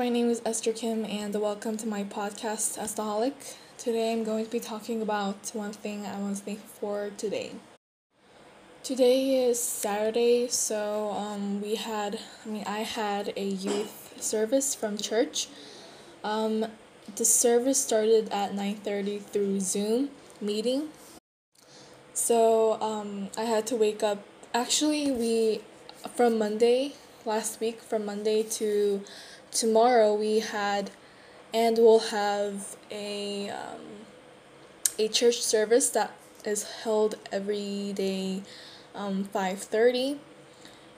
my name is Esther Kim, and welcome to my podcast, Estaholic. Today I'm going to be talking about one thing I was thankful for today. Today is Saturday, so um, we had, I mean, I had a youth service from church. Um, the service started at 9.30 through Zoom meeting. So um, I had to wake up, actually we, from Monday, last week, from Monday to tomorrow we had and we'll have a um, a church service that is held every day um, 5.30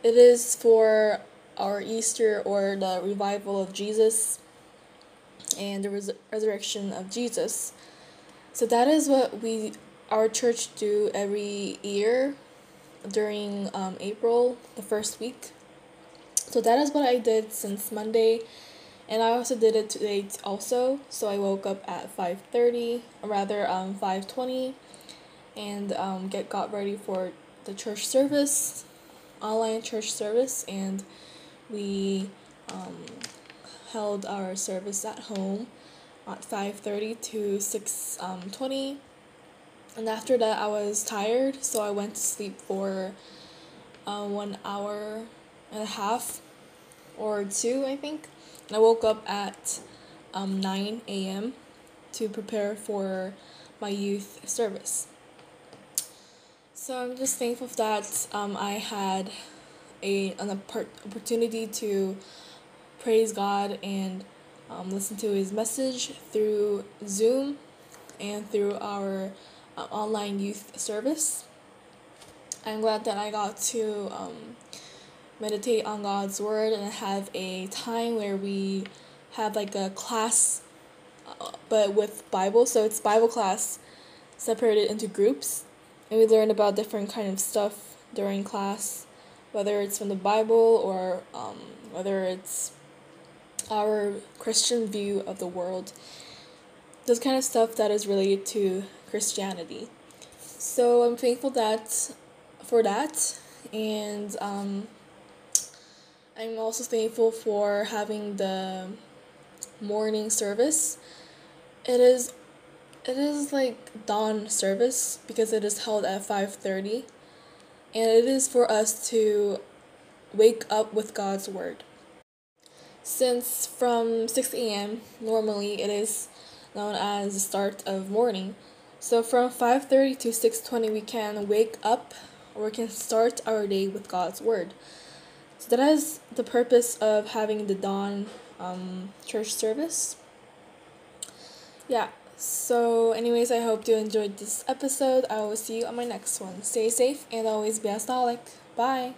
it is for our easter or the revival of jesus and the res- resurrection of jesus. So that is what we our church do every year during um, april the first week so that is what I did since Monday. And I also did it today also. So I woke up at 5.30, rather um 5.20 and um, get got ready for the church service, online church service, and we um, held our service at home at 5.30 to 6.20 um, and after that I was tired so I went to sleep for uh, one hour and a half or two, I think. I woke up at um, 9 a.m. to prepare for my youth service. So I'm just thankful that um, I had a an opportunity to praise God and um, listen to His message through Zoom and through our uh, online youth service. I'm glad that I got to um, meditate on God's word and have a time where we have like a class uh, but with Bible. So it's Bible class separated into groups and we learn about different kind of stuff during class, whether it's from the Bible or um, whether it's our Christian view of the world. This kind of stuff that is related to Christianity. So I'm thankful that for that and um, I'm also thankful for having the morning service. It is it is like dawn service because it is held at 5:30 and it is for us to wake up with God's word. Since from 6 a.m. normally it is known as the start of morning. So from 5:30 to 6:20 we can wake up or we can start our day with God's word. So that is the purpose of having the dawn um, church service. Yeah. So, anyways, I hope you enjoyed this episode. I will see you on my next one. Stay safe and always be a Bye.